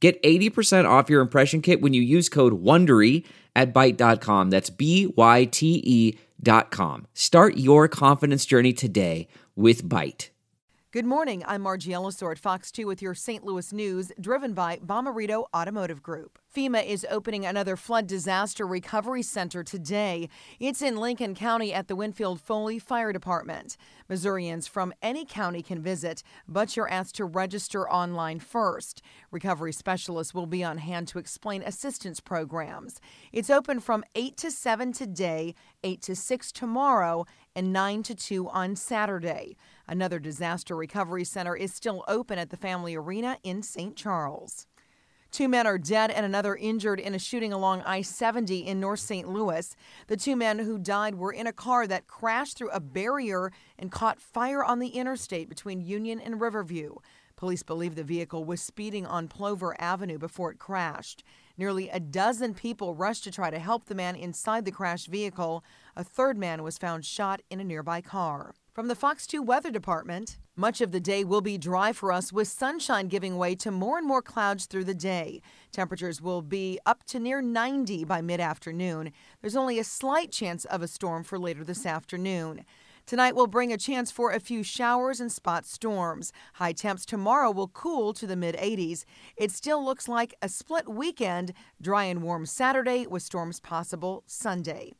Get 80% off your impression kit when you use code WONDERY at Byte.com. That's B-Y-T-E dot com. Start your confidence journey today with Byte. Good morning. I'm Margie Ellisor at Fox 2 with your St. Louis news, driven by Bomarito Automotive Group. FEMA is opening another flood disaster recovery center today. It's in Lincoln County at the Winfield Foley Fire Department. Missourians from any county can visit, but you're asked to register online first. Recovery specialists will be on hand to explain assistance programs. It's open from 8 to 7 today, 8 to 6 tomorrow, and 9 to 2 on Saturday. Another disaster recovery center is still open at the Family Arena in St. Charles. Two men are dead and another injured in a shooting along I 70 in North St. Louis. The two men who died were in a car that crashed through a barrier and caught fire on the interstate between Union and Riverview. Police believe the vehicle was speeding on Plover Avenue before it crashed. Nearly a dozen people rushed to try to help the man inside the crashed vehicle. A third man was found shot in a nearby car. From the Fox 2 Weather Department, much of the day will be dry for us with sunshine giving way to more and more clouds through the day. Temperatures will be up to near 90 by mid afternoon. There's only a slight chance of a storm for later this afternoon. Tonight will bring a chance for a few showers and spot storms. High temps tomorrow will cool to the mid 80s. It still looks like a split weekend, dry and warm Saturday with storms possible Sunday.